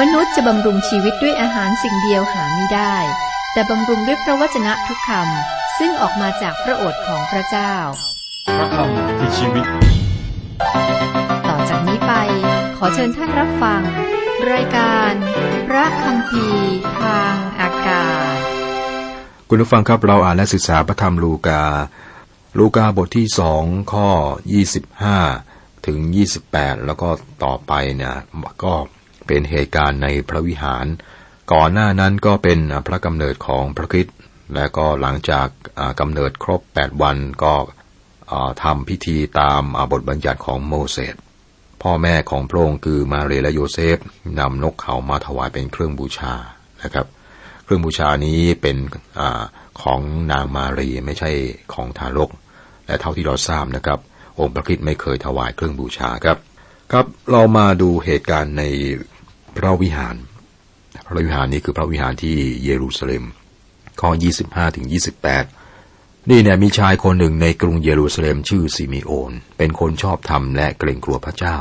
มนุษย์จะบำรุงชีวิตด้วยอาหารสิ่งเดียวหาไม่ได้ แต่บำรุงด้วยพระวจนะทุกคำซึ่งออกมาจากพระโอษฐ์ของพระเจ้า พระคำคือชีวิต ต่อจากนี้ไป ขอเชิญท่านรับฟัง รายการ พระคำพีร์ทางอากาศ คุณผู้ฟังครับเราอ่านและศึกษาพระธรรมลูกา ลูกาบทที่สองข้อ 25 ถึง 28 แล้วก็ต่อไปเนี่ยก็ เป็นเหตุการณ์ในพระวิหาร ก่อนหน้านั้นก็เป็นพระกำเนิดของพระคริสต์และก็หลังจากอ่ากำเนิดครบ 8 วันก็อ่าทำพิธีตามบทบัญญัติของโมเสสพ่อแม่ของพระองค์คือมาเรและโยเซฟนำนกเขามาถวายเป็นเครื่องบูชานะครับ เครื่องบูชานี้เป็นอของนางมารีไม่ใช่ของทารก และเท่าที่เราทราบนะครับ องค์พระคริสต์ไม่เคยถวายเครื่องบูชาครับ ครับเรามาดูเหตุการณ์ใน พระวิหาร พระวิหารนี้คือพระวิหารที่เยรูซาเล็ม ข้อ 25ถึง28 นี่เนี่ยมีชายคนหนึ่งในกรุงเยรูซาเล็มชื่อซิมิโอน เป็นคนชอบธรรมและเกรงกลัวพระเจ้า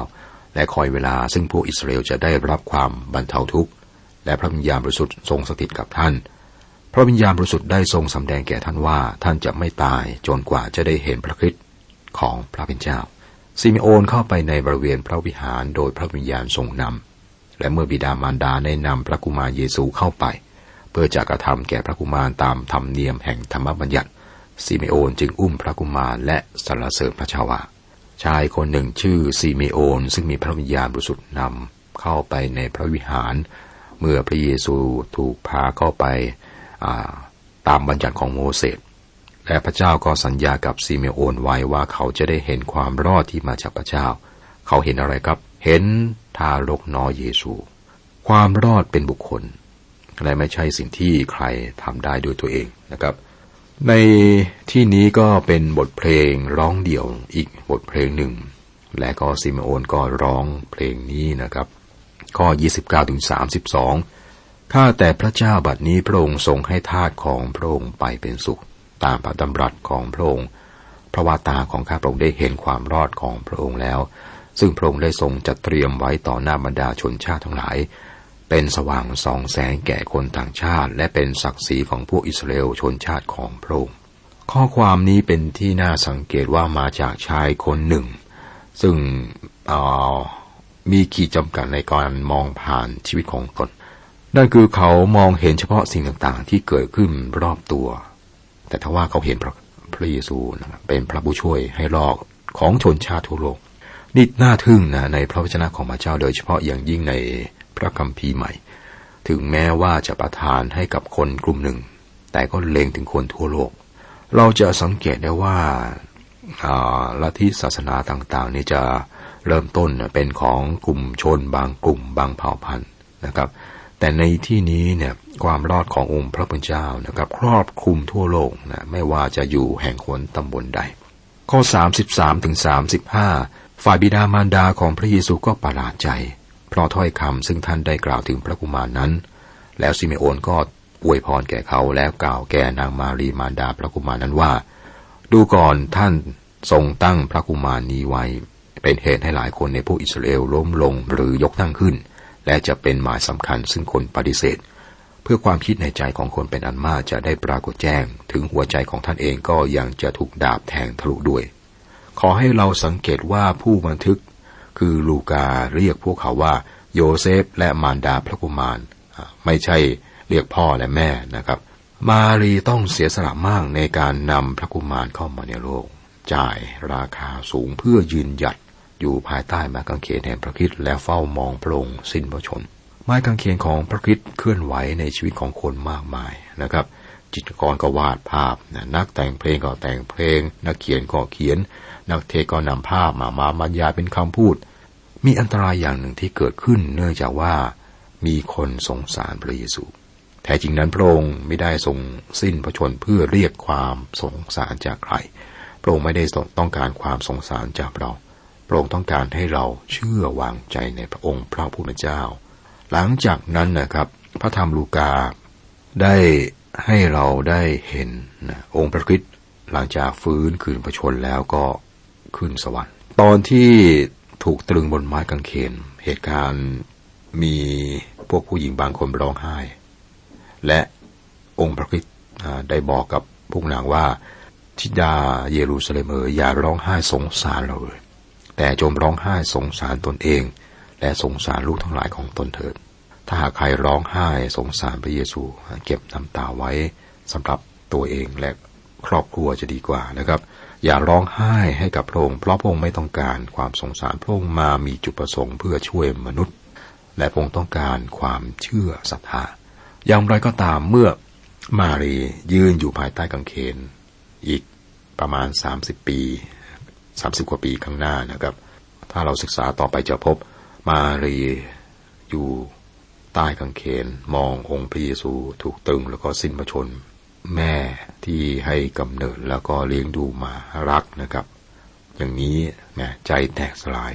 และคอยเวลาซึ่งพวกอิสราเอลจะได้รับความบรรเทาทุกข์ และพระวิญญาณบริสุทธิ์ทรงสถิตกับท่าน พระวิญญาณบริสุทธิ์ได้ทรงสำแดงแก่ท่านว่าท่านจะไม่ตายจนกว่าจะได้เห็นพระคริสต์ของพระเป็นเจ้าซิมิโอนเข้าไปในบริเวณพระวิหารโดยพระวิญญาณทรงนำ และเมื่อบิดามารดาได้นำพระกุมารเยซูเข้าไป เพื่อจะกระทำแก่พระกุมารตามธรรมเนียมแห่งธรรมบัญญัติซิมิโอนจึงอุ้มพระกุมารและสรรเสริญพระเจ้าว่าชายคนหนึ่งชื่อซิมิโอนซึ่งมีพระวิญญาณบริสุทธิ์นำเข้าไปในพระวิหาร เมื่อพระเยซูถูกพาเข้าไปาตามบัญญัติของโมเสสและพระเจ้าก็สัญญากับซิเมโอนไว้ว่าเขาจะได้เห็นความรอดที่มาจากพระเจ้า เขาเห็นอะไรครับ เห็นทารกน้อยเยซู ความรอดเป็นบุคคลและไม่ใช่สิ่งที่ใครทำได้ด้วยตัวเองนะครับ ในที่นี้ก็เป็นบทเพลงร้องเดี่ยวอีกบทเพลงหนึ่ง และก็ซิมโอนก็ร้องเพลงนี้นะครับข้อ 29ถึง32 ข้าแต่พระเจ้าบัดนี้พระองค์ทรงให้ทาสของพระองค์ไปเป็นสุข ตามพระดำรัสของพระองค์เพราะว่าตาของข้าพระองค์ได้เห็นความรอดของพระองค์แล้ว ซึ่งพระองค์ได้ทรงจัดเตรียมไว้ต่อหน้าบรรดาชนชาติทั้งหลาย เป็นสว่างสองแสงแก่คนต่างชาติ และเป็นศักดิ์ศรีของพวกอิสราเอลชนชาติของพระองค์ข้อความนี้เป็นที่น่าสังเกตว่ามาจากชายคนหนึ่ง ซึ่งมีขีดจำกัดในการมองผ่านชีวิตของตน นั่นคือเขามองเห็นเฉพาะสิ่งต่างๆ ที่เกิดขึ้นรอบตัว แต่ถ้าว่าเขาเห็นพระพระเยซูเป็นพระผู้ช่วยให้รอดของชนชาติทั่วโลก นี่น่าทึ่งนะในพระวจนะของพระเจ้าโดยเฉพาะอย่างยิ่งในพระคัมภีร์ใหม่ ถึงแม้ว่าจะประทานให้กับคนกลุ่มหนึ่ง แต่ก็เล็งถึงคนทั่วโลก เราจะสังเกตได้ว่าลัทธิศาสนาต่างๆ นี่จะเริ่มต้นเป็นของกลุ่มชนบางกลุ่มบางเผ่าพันธุ์นะครับ แต่ในที่นี้เนี่ยความรอดขององค์พระผู้เจ้านะครับ ครอบคลุมทั่วโลกนะไม่ว่าจะอยู่แห่งหนตำบลใด ข้อ 33ถึง35 ฝ่ายบิดามารดาของพระเยซูก็ประหลาดใจ เพราะถ้อยคำซึ่งท่านได้กล่าวถึงพระกุมารนั้น แล้วซิเมโอนก็อวยพรแก่เขาแล้วกล่าวแก่นางมารีมารดาพระกุมารนั้นว่า ดูก่อนท่านทรงตั้งพระกุมารนี้ไว้ เป็นเหตุให้หลายคนในพวกอิสราเอลล้มลงหรือยกตั้งขึ้น และจะเป็นหมายสำคัญซึ่งคนปฏิเสธ เพื่อความคิดในใจของคนเป็นอันมากจะได้ปรากฏแจ้ง ถึงหัวใจของท่านเองก็ยังจะถูกดาบแทงทะลุด้วย ขอให้เราสังเกตว่าผู้บันทึก คือลูกาเรียกพวกเขาว่า โยเซฟและมารดาพระกุมาร ไม่ใช่เรียกพ่อและแม่นะครับ มารีต้องเสียสละมากในการนำพระกุมารเข้ามาในโลก จ่ายราคาสูงเพื่อยืนหยัดอยู่ภายใต้ไม้กางเขนแห่งพระคริสต์และเฝ้ามองพระองค์สิ้นพระชน ไม้กางเขนของพระคริสต์เคลื่อนไหวในชีวิตของคนมากมายนะครับ จิตรกรก็วาดภาพ นักแต่งเพลงก็แต่งเพลง นักเขียนก็เขียน นักเทศก็นำภาพมามาบรรยายเป็นคำพูด มีอันตรายอย่างหนึ่งที่เกิดขึ้น เนื่องจากว่ามีคนสงสารพระเยซู แท้จริงนั้นพระองค์ไม่ได้ทรงสิ้นพระชนเพื่อเรียกความสงสารจากใคร พระองค์ไม่ได้ต้องการความสงสารจากเรา พระองค์ต้องการให้เราเชื่อวางใจในพระองค์พระผู้เป็นเจ้า หลังจากนั้นนะครับ พระธรรมลูกาได้ให้เราได้เห็นนะองค์พระคริสต์หลังจากฟื้นคืนพระชนแล้วก็ ขึ้นสวรรค์ ตอนที่ถูกตรึงบนไม้กางเขน เหตุการณ์มีพวกผู้หญิงบางคนร้องไห้ และองค์พระคริสต์ได้บอกกับพวกนางว่าทิดาเยรูซาเล็มเอ๋ยอย่าร้องไห้สงสารเราเลย แต่จงร้องไห้สงสารตนเอง และสงสารลูกทั้งหลายของตนเถิด ถ้าหากใครร้องไห้สงสารพระเยซู เก็บน้ำตาไว้สำหรับตัวเองและ ครอบครัวจะดีกว่านะครับ อย่าร้องไห้ให้กับพระองค์เพราะพระองค์ไม่ต้องการความสงสารพระองค์มามีจุดประสงค์เพื่อช่วยมนุษย์ และพระองค์ต้องการความเชื่อศรัทธาอย่างไรก็ตามเมื่อมารียืนอยู่ภายใต้กางเขน อีกประมาณ 30 ปี 30 กว่าปีข้างหน้านะครับ ถ้าเราศึกษาต่อไปจะพบมารีอยู่ใต้กางเขนมององค์พระเยซูถูกตึงแล้วก็สิ้นพระชน แม่ที่ให้กำเนิดแล้วก็เลี้ยงดูมารักนะครับ อย่างนี้แม่ใจแตกสลาย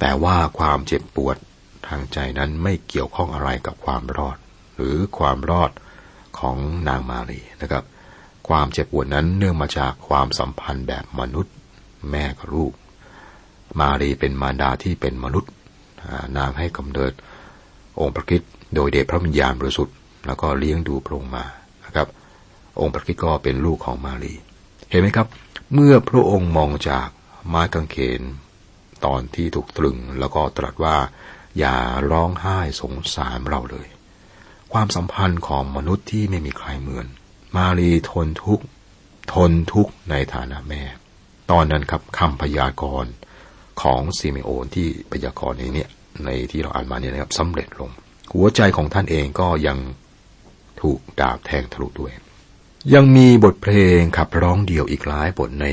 แต่ว่าความเจ็บปวดทางใจนั้นไม่เกี่ยวข้องอะไรกับความรอด หรือความรอดของนางมารีนะครับ ความเจ็บปวดนั้นเนื่องมาจากความสัมพันธ์แบบมนุษย์ แม่กับลูก มารีเป็นมารดาที่เป็นมนุษย์ นางให้กำเนิดองค์พระคิดโดยเดชพระวิญญาณบริสุทธิ์แล้วก็เลี้ยงดูพระองค์มา องค์พระคิดก็เป็นลูกของมารี เห็นไหมครับ เมื่อพระองค์มองจากไม้กางเขน ตอนที่ถูกตรึงแล้วก็ตรัสว่า อย่าร้องไห้สงสารเราเลย ความสัมพันธ์ของมนุษย์ที่ไม่มีใครเหมือน มารีทนทุกข์ทนทุกข์ในฐานะแม่ ตอนนั้นครับคำพยากรณ์ของซิเมโอนที่พยากรณ์ในนี้ในที่เราอ่านมาเนี่ยนะครับสำเร็จลง หัวใจของท่านเองก็ยังถูกดาบแทงทะลุด้วย ยังมีบทเพลงขับร้องเดี่ยวอีกหลายบทใน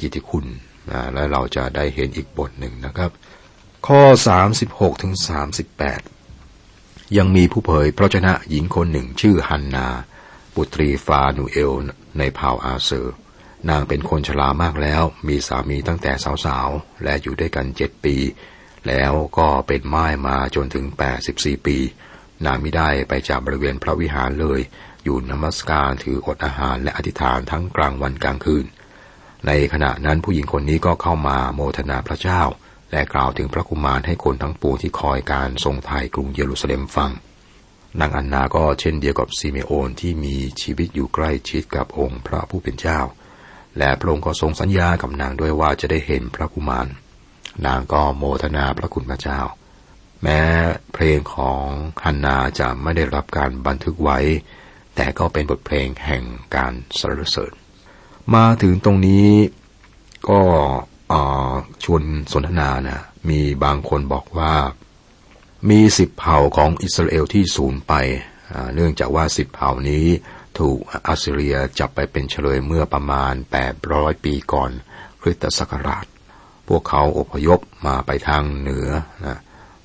กิติคุณนะและเราจะได้เห็นอีกบทหนึ่งนะครับ ข้อ 36ถึง38 ยังมีผู้เผยพระชนะหญิงคนหนึ่งชื่อฮันนา บุตรีฟานูเอลในเผ่าอาเซอร์ นางเป็นคนชรามากแล้ว มีสามีตั้งแต่สาวๆ และอยู่ด้วยกันเจ็ดปี แล้วก็เป็นไม้มาจนถึง 84 ปี นางไม่ได้ไปจากบริเวณพระวิหารเลย อยู่นมัสการถืออดอาหารและอธิษฐานทั้งกลางวันกลางคืน ในขณะนั้นผู้หญิงคนนี้ก็เข้ามาโมทนาพระเจ้า และกล่าวถึงพระกุมารให้คนทั้งปวงที่คอยการทรงไทยกรุงเยรูซาเล็มฟังนางอันนาก็เช่นเดียวกับซีเมโอนที่มีชีวิตอยู่ใกล้ชิดกับองค์พระผู้เป็นเจ้า และพระองค์ก็ทรงสัญญากับนางด้วยว่าจะได้เห็นพระกุมาร นางก็โมทนาพระคุณพระเจ้า แม้เพลงของฮันนาจะไม่ได้รับการบันทึกไว้ แต่ก็เป็นบทเพลงแห่งการสรรเสริญ มาถึงตรงนี้ก็ชวนสนทนานะมีบางคนบอกว่า มีสิบเผ่าของอิสราเอลที่สูญไปเนื่องจากว่าสิบเผ่านี้ถูกอัสเซียจับไปเป็นเฉลยเมื่อประมาณ 800 ปีก่อนคริสตศักราช พวกเขาอพยพมาไปทางเหนือนะ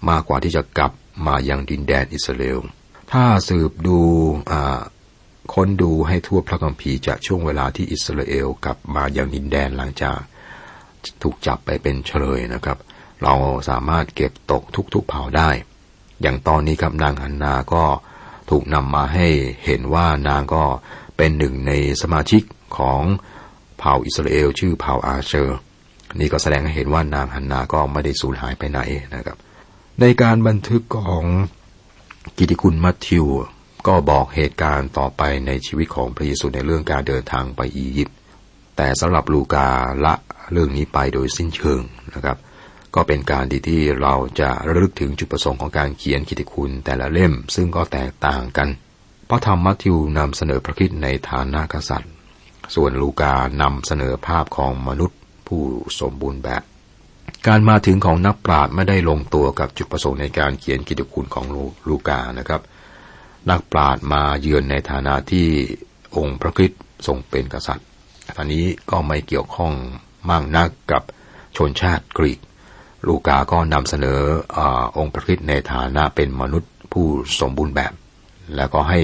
มากกว่าที่จะกลับมายังดินแดนอิสราเอล ถ้าสืบดู ค้นดูให้ทั่วพระคัมภีร์จะช่วงเวลาที่อิสราเอลกลับมาอยังดินแดนหลังจากถูกจับไปเป็นเฉลยนะครับ เราสามารถเก็บตกทุกๆเผ่าได้ อย่างตอนนี้ครับนางฮันนาก็ถูกนำมาให้เห็นว่านางก็เป็นหนึ่งในสมาชิกของเผ่าอิสราเอล ชื่อเผ่าอาเชอร์ นี่ก็แสดงให้เห็นว่านางฮันนาก็ไม่ได้สูญหายไปไหนนะครับ ในการบันทึกของกิติคุณมัทธิว ก็บอกเหตุการณ์ต่อไปในชีวิตของพระเยซูในเรื่องการเดินทางไปอียิปต์แต่สำหรับลูกาละเรื่องนี้ไปโดยสิ้นเชิงนะครับ ก็เป็นการดีที่เราจะระลึกถึงจุดประสงค์ของการเขียนกิติคุณแต่ละเล่ม ซึ่งก็แตกต่างกันพระธรรมมัทธิวนำเสนอพระคิดในฐานะกษัตริย์ ส่วนลูกานำเสนอภาพของมนุษย์ผู้สมบูรณ์แบบ การมาถึงของนักปราชญ์ไม่ได้ลงตัวกับจุดประสงค์ในการเขียนกิจคุณของลูกานะครับ นักปราชญ์มาเยือนในฐานะที่องค์พระคริสต์ทรงเป็นกษัตริย์ตอนนี้ก็ไม่เกี่ยวข้องมากนักกับชนชาติกรีก ลูกาก็นำเสนออองค์พระคริสต์ในฐานะเป็นมนุษย์ผู้สมบูรณ์แบบ แล้วก็ให้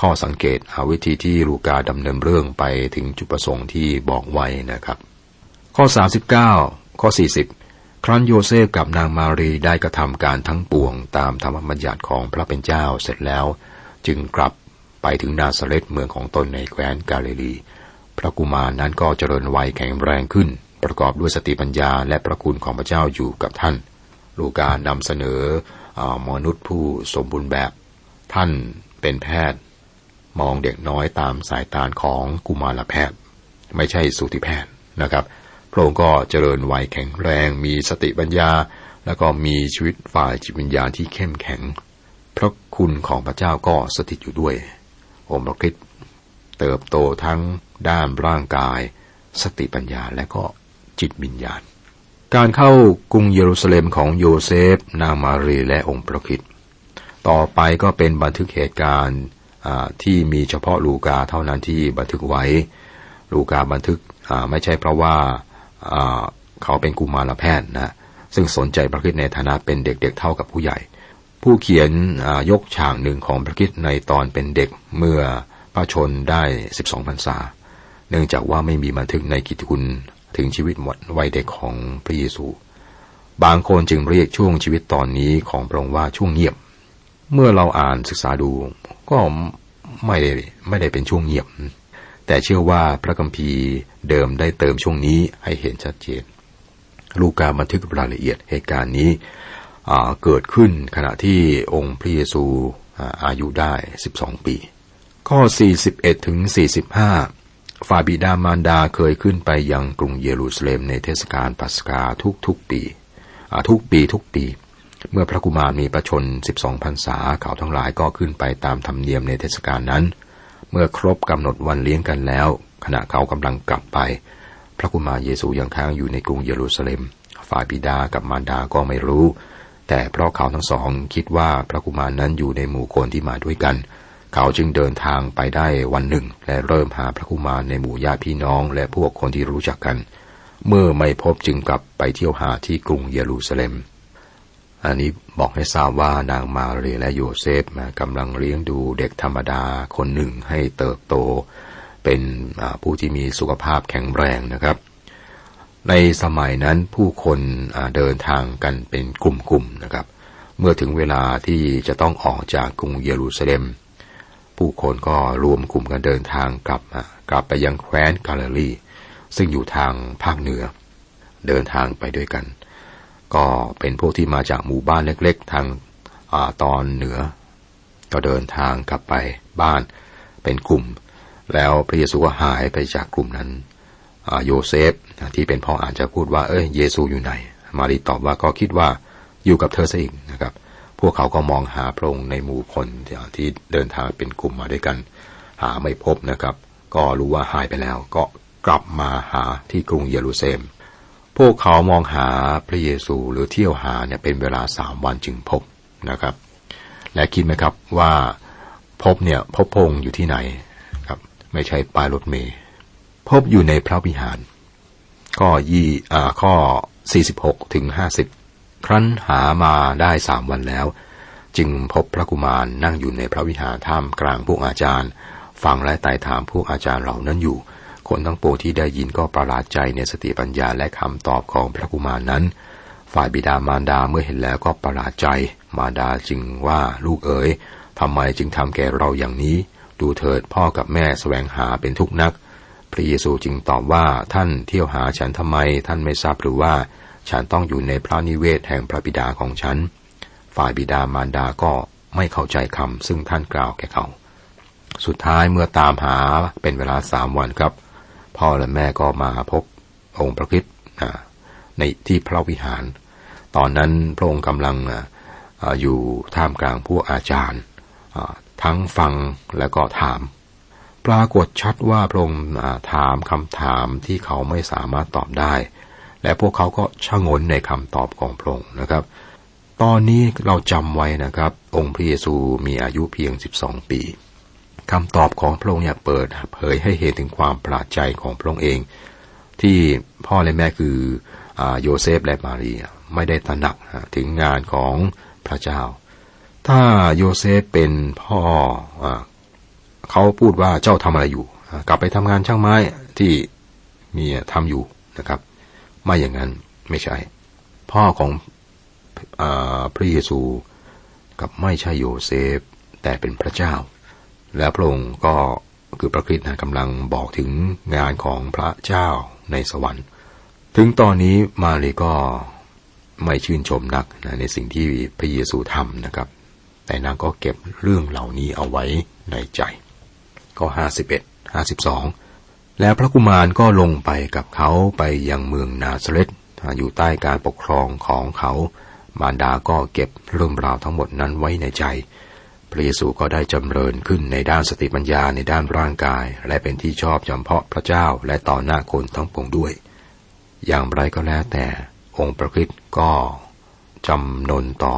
ข้อสังเกตาวิธีที่ลูกาดำเนินเรื่องไปถึงจุดประสงค์ที่บอกไว้นะครับ ข้อ 39 ข้อ 40 ครั้นโยเซฟกับนางมารีได้กระทำการทั้งปวงตามธรรมบัญญัติของพระเป็นเจ้าเสร็จแล้ว จึงกลับไปถึงนาซาเรตเมืองของตนในแคว้นกาลิลี พระกุมารนั้นก็เจริญวัยแข็งแรงขึ้น ประกอบด้วยสติปัญญาและพระคุณของพระเจ้าอยู่กับท่าน ลูกานำเสนอมนุษย์ผู้สมบูรณ์แบบ ท่านเป็นแพทย์ มองเด็กน้อยตามสายตาของกุมารแพทย์ ไม่ใช่สูติแพทย์นะครับ พระองค์ก็เจริญวัยแข็งแรง มีสติปัญญา แล้วก็มีชีวิตฝ่ายจิตวิญญาณที่เข้มแข็ง พระคุณของพระเจ้าก็สถิตอยู่ด้วย องค์พระคริสต์เติบโตทั้งด้านร่างกาย สติปัญญาและก็จิตวิญญาณ การเข้ากรุงเยรูซาเล็มของโยเซฟ นางมารีและองค์พระคิดต่อไปก็เป็นบันทึกเหตุการณ์ที่มีเฉพาะลูกาเท่านั้นที่บันทึกไว้ ลูกาบันทึกไม่ใช่เพราะว่า เขาเป็นกุมารแพทย์นะซึ่งสนใจพระคิดในฐานะเป็นเด็กๆเท่ากับผู้ใหญ่ ผู้เขียนยกฉากหนึ่งของพระคิดในตอนเป็นเด็กเมื่อพระชนได้ 12พรรษา เนื่องจากว่าไม่มีบันทึกในกิตติคุณถึงชีวิตหมดวัยเด็กของพระเยซู บางคนจึงเรียกช่วงชีวิตตอนนี้ของพระองค์ว่าช่วงเงียบ เมื่อเราอ่านศึกษาดูก็ไม่ได้ไม่ได้เป็นช่วงเงียบ แต่เชื่อว่าพระคัมภีร์เดิมได้เติมช่วงนี้ให้เห็นชัดเจน ลูกาบันทึกรายละเอียดเหตุการณ์นี้เกิดขึ้นขณะที่องค์พระเยซูอายุได้ 12 ปี ข้อ 41 ถึง 45ฝ่าบิดามารดาเคยขึ้นไปยังกรุงเยรูซาเล็มในเทศกาลปัสกาทุกทุกปีทุกปีทุกปี เมื่อพระกุมารมีประชน 12พรรษาเขาทั้งหลายก็ขึ้นไปตามธรรมเนียมในเทศกาลนั้น เมื่อครบกำหนดวันเลี้ยงกันแล้ว ขณะเขากำลังกลับไป พระกุมารเยซูยังค้างอยู่ในกรุงเยรูซาเล็ม ฝ่ายบิดากับมารดาก็ไม่รู้ แต่เพราะเขาทั้งสองคิดว่าพระกุมารนั้นอยู่ในหมู่คนที่มาด้วยกัน เขาจึงเดินทางไปได้วันหนึ่ง และเริ่มหาพระกุมารในหมู่ญาติพี่น้อง และพวกคนที่รู้จักกัน เมื่อไม่พบจึงกลับไปเที่ยวหาที่กรุงเยรูซาเล็ม อันนี้บอกให้ทราบว่านางมาเรียและโยเซฟกำลังเลี้ยงดูเด็กธรรมดาคนหนึ่งให้เติบโต เป็นผู้ที่มีสุขภาพแข็งแรงนะครับ ในสมัยนั้นผู้คนเดินทางกันเป็นกลุ่มๆนะครับ เมื่อถึงเวลาที่จะต้องออกจากกรุงเยรูซาเล็ม ผู้คนก็รวมกลุ่มกันเดินทางกลับกลับไปยังแคว้นกาลิลีซึ่งอยู่ทางภาคเหนือ เดินทางไปด้วยกัน ก็เป็นพวกที่มาจากหมู่บ้านเล็ก ๆ ทางอตอนเหนือ ก็เดินทางกลับไปบ้านเป็นกลุ่ม แล้วพระเยซูก็หายไปจากกลุ่มนั้นโยเซฟที่เป็นพ่ออาจจะพูดว่าเอ้ยเยซูอยู่ไหน มารีตอบว่าก็คิดว่าอยู่กับเธอซะอีกนะครับ พวกเขาก็มองหาพระองค์ในหมู่คนที่เดินทางเป็นกลุ่มมาด้วยกัน หาไม่พบนะครับ ก็รู้ว่าหายไปแล้ว ก็กลับมาหาที่กรุงเยรูซาเล็ม พวกเขามองหาพระเยซูหรือเที่ยวหาเนี่ยเป็นเวลาสามวันจึงพบนะครับ และคิดไหมครับว่าพบเนี่ยพบพงอยู่ที่ไหนครับ ไม่ใช่ป้ายรถเมย์พบอยู่ในพระวิหาร ข้อยี่อ่าข้อ 46ถึง50 ครั้นหามาได้สามวันแล้ว จึงพบพระกุมารนั่งอยู่ในพระวิหารท่ามกลางพวกอาจารย์ ฟังและไต่ถามพวกอาจารย์เหล่านั้นอยู่ คนทั้งปวงที่ได้ยินก็ประหลาดใจในสติปัญญาและคำตอบของพระกุมารนั้น ฝ่ายบิดามารดาเมื่อเห็นแล้วก็ประหลาดใจ มารดาจึงว่าลูกเอ๋ยทำไมจึงทำแก่เราอย่างนี้ ดูเถิดพ่อกับแม่แสวงหาเป็นทุกนัก พระเยซูจึงตอบว่าท่านเที่ยวหาฉันทำไม ท่านไม่ทราบหรือว่า ฉันต้องอยู่ในพระนิเวศแห่งพระบิดาของฉัน ฝ่ายบิดามารดาก็ไม่เข้าใจคำซึ่งท่านกล่าวแก่เขา สุดท้ายเมื่อตามหาเป็นเวลาสามวันครับ พ่อและแม่ก็มาพบองค์พระคิดในที่พระวิหาร ตอนนั้นพระองค์กำลังอยู่ท่ามกลางผู้อาจารย์ ทั้งฟังและก็ถาม ปรากฏชัดว่าพระองค์ถามคำถามที่เขาไม่สามารถตอบได้ และพวกเขาก็ชะงนในคำตอบของพระองค์นะครับ ตอนนี้เราจำไว้นะครับ องค์พระเยซูมีอายุเพียง 12 ปี คำตอบของพระองค์เนี่ยเปิดเผยให้เห็นถึงความประหลาดใจของพระองค์เอง ที่พ่อและแม่คืออโยเซฟและมารีไม่ได้ตระหนักถึงงานของพระเจ้า ถ้าโยเซฟเป็นพ่ออเขาพูดว่าเจ้าทำอะไรอยู่ กลับไปทำงานช่างไม้ที่เมียทำอยู่นะครับ ไม่อย่างนั้นไม่ใช่ พ่อของอพระเยซูกับไม่ใช่โยเซฟแต่เป็นพระเจ้า และพระองค์ก็คือพระคริสต์นะกำลังบอกถึงงานของพระเจ้าในสวรรค์ ถึงตอนนี้มารีก็ไม่ชื่นชมนักนะในสิ่งที่พระเยซูทำนะครับ แต่นางก็เก็บเรื่องเหล่านี้เอาไว้ในใจ ก็ห้าสิบเอ็ดห้าสิบสองแล้วพระกุมารก็ลงไปกับเขาไปยังเมืองนาซาเรตอยู่ใต้การปกครองของเขา มารดาก็เก็บเรื่องราวทั้งหมดนั้นไว้ในใจ ระเยซูก็ได้จำเริญขึ้นในด้านสติปัญญาในด้านร่างกาย และเป็นที่ชอบจำเพาะพระเจ้าและต่อหน้าคนทั้งปวงด้วย อย่างไรก็แล้วแต่องค์ประคิดก็จำนนต่อ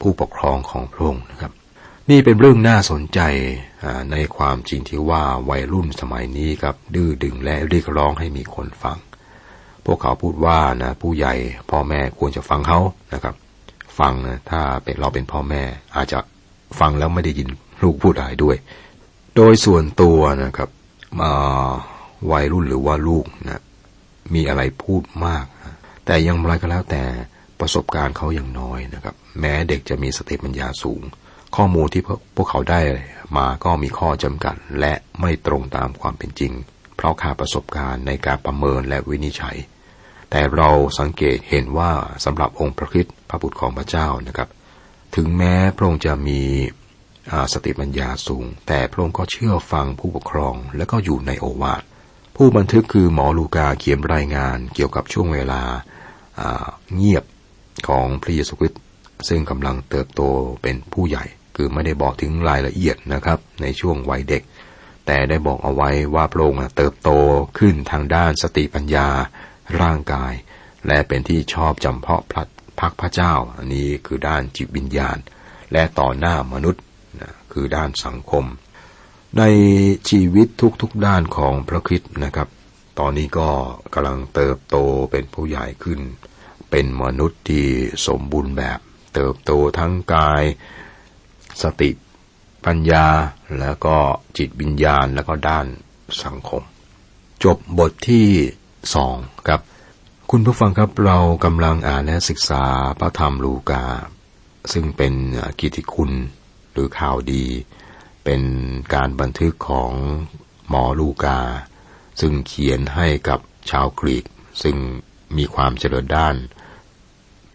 ผู้ปกครองของพระองค์นะครับ นี่เป็นเรื่องน่าสนใจในความจริงที่ว่าวัยรุ่นสมัยนี้ครับดื้อดึงและเรียกร้องให้มีคนฟัง พวกเขาพูดว่านะผู้ใหญ่พ่อแม่ควรจะฟังเขานะครับ ฟังนะถ้าเป็นเราเป็นพ่อแม่อาจจะ ฟังแล้วไม่ได้ยินลูกพูดอะไรด้วย โดยส่วนตัวนะครับวัยรุ่นหรือว่าลูกนะมีอะไรพูดมากนะแต่ยังไรก็แล้วแต่ประสบการณ์เขาอยังน้อยนะครับ แม้เด็กจะมีสติปัญญาสูง ข้อมูลที่พวกเขาได้มาก็มีข้อจำกัด และไม่ตรงตามความเป็นจริง เพราะขาดประสบการณ์ในการประเมินและวินิจฉัย แต่เราสังเกตเห็นว่าสำหรับองค์พระคิดพระบุตรของพระเจ้านะครับ ถึงแม้พระองค์จะมีสติปัญญาสูง แต่พระองค์ก็เชื่อฟังผู้ปกครองและก็อยู่ในโอวาทผู้บันทึกคือหมอลูกาเขียนรายงานเกี่ยวกับช่วงเวลาเงียบของพระเยซูคริสต์ซึ่งกำลังเติบโตเป็นผู้ใหญ่ คือไม่ได้บอกถึงรายละเอียดนะครับ ในช่วงวัยเด็ก แต่ได้บอกเอาไว้ว่าพระองค์เติบโตขึ้นทางด้านสติปัญญาร่างกาย และเป็นที่ชอบจำเพาะพระ พักพระเจ้า อันนี้คือด้านจิตวิญญาณ และต่อหน้ามนุษย์คือด้านสังคม ในชีวิตทุกๆด้านของพระคริสต์นะครับ ตอนนี้ก็กำลังเติบโตเป็นผู้ใหญ่ขึ้น เป็นมนุษย์ที่สมบูรณ์แบบ เติบโตทั้งกาย สติปัญญาแล้วก็จิตวิญญาณแล้วก็ด้านสังคม จบบทที่สองครับ คุณผู้ฟังครับเรากำลังอ่านและศึกษาพระธรรมลูกา ซึ่งเป็นกิติคุณหรือข่าวดี เป็นการบันทึกของหมอลูกา ซึ่งเขียนให้กับชาวกรีก ซึ่งมีความเจริญด้าน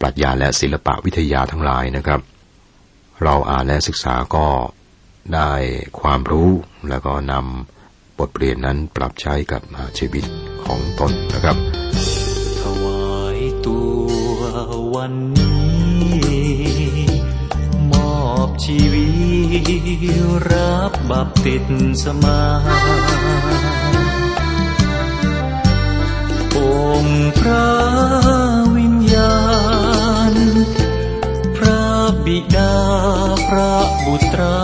ปรัชญาและศิลปะวิทยาทั้งหลายนะครับ เราอ่านและศึกษาก็ได้ความรู้แล้วก็นำบทเรียนนั้นปรับใช้กับชีวิตของตนนะครับ วันนี้ มอบชีวิตรับบัพติศมาองค์พระวิญญาณ พระบิดาพระบุตรา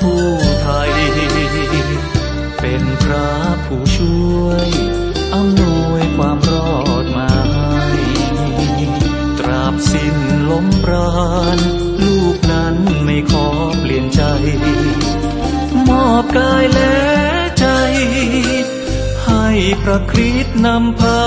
ผู้ไทย เป็นพระผู้ช่วย พระคริสต์นำพา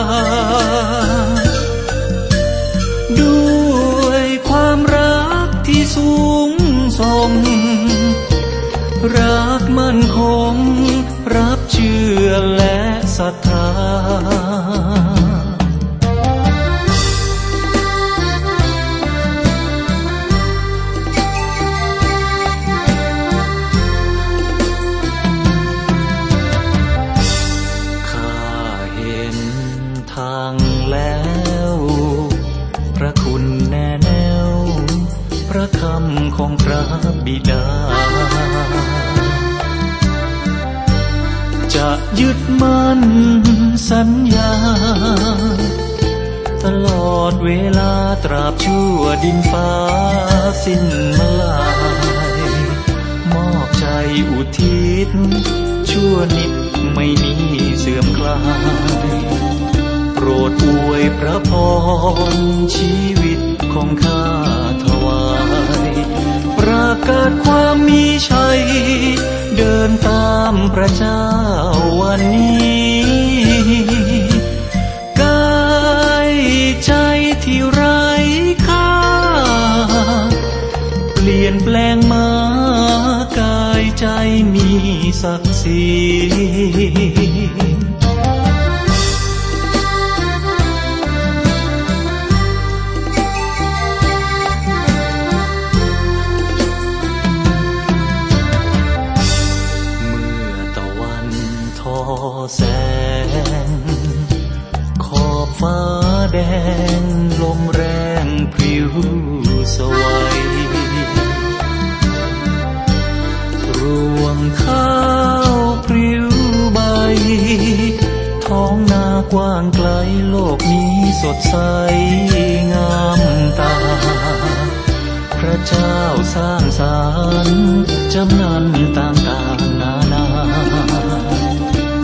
สัญญา ตลอดเวลาตราบชั่วดินฟ้าสิ้นมาลาย มอบใจอุทิศ ชั่วนิดไม่มีเสื่อมคลาย โปรดอวยพระพรชีวิตของข้า กาศความมีชัย เดินตามพระเจ้าวันนี้กายใจที่ไร้ค่าเปลี่ยนแปลงมากายใจมีศักดิ์ศรี แรงลมแรงผิวสวัยรวงข้าวปริ้วใบ ท้องนากว้างไกลโลกนี้สดใสงามตา พระเจ้าสร้างสรรค์จำนันต่างๆนานา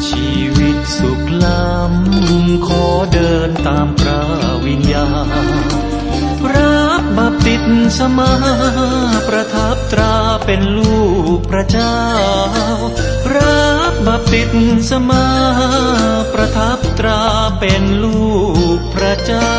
ชีวิตสุขล้ำขอ ตามพระวิญญาณรับบัพติศมาประทับตราเป็นลูกพระเจ้า รับบัพติศมาประทับตราเป็นลูกพระเจ้า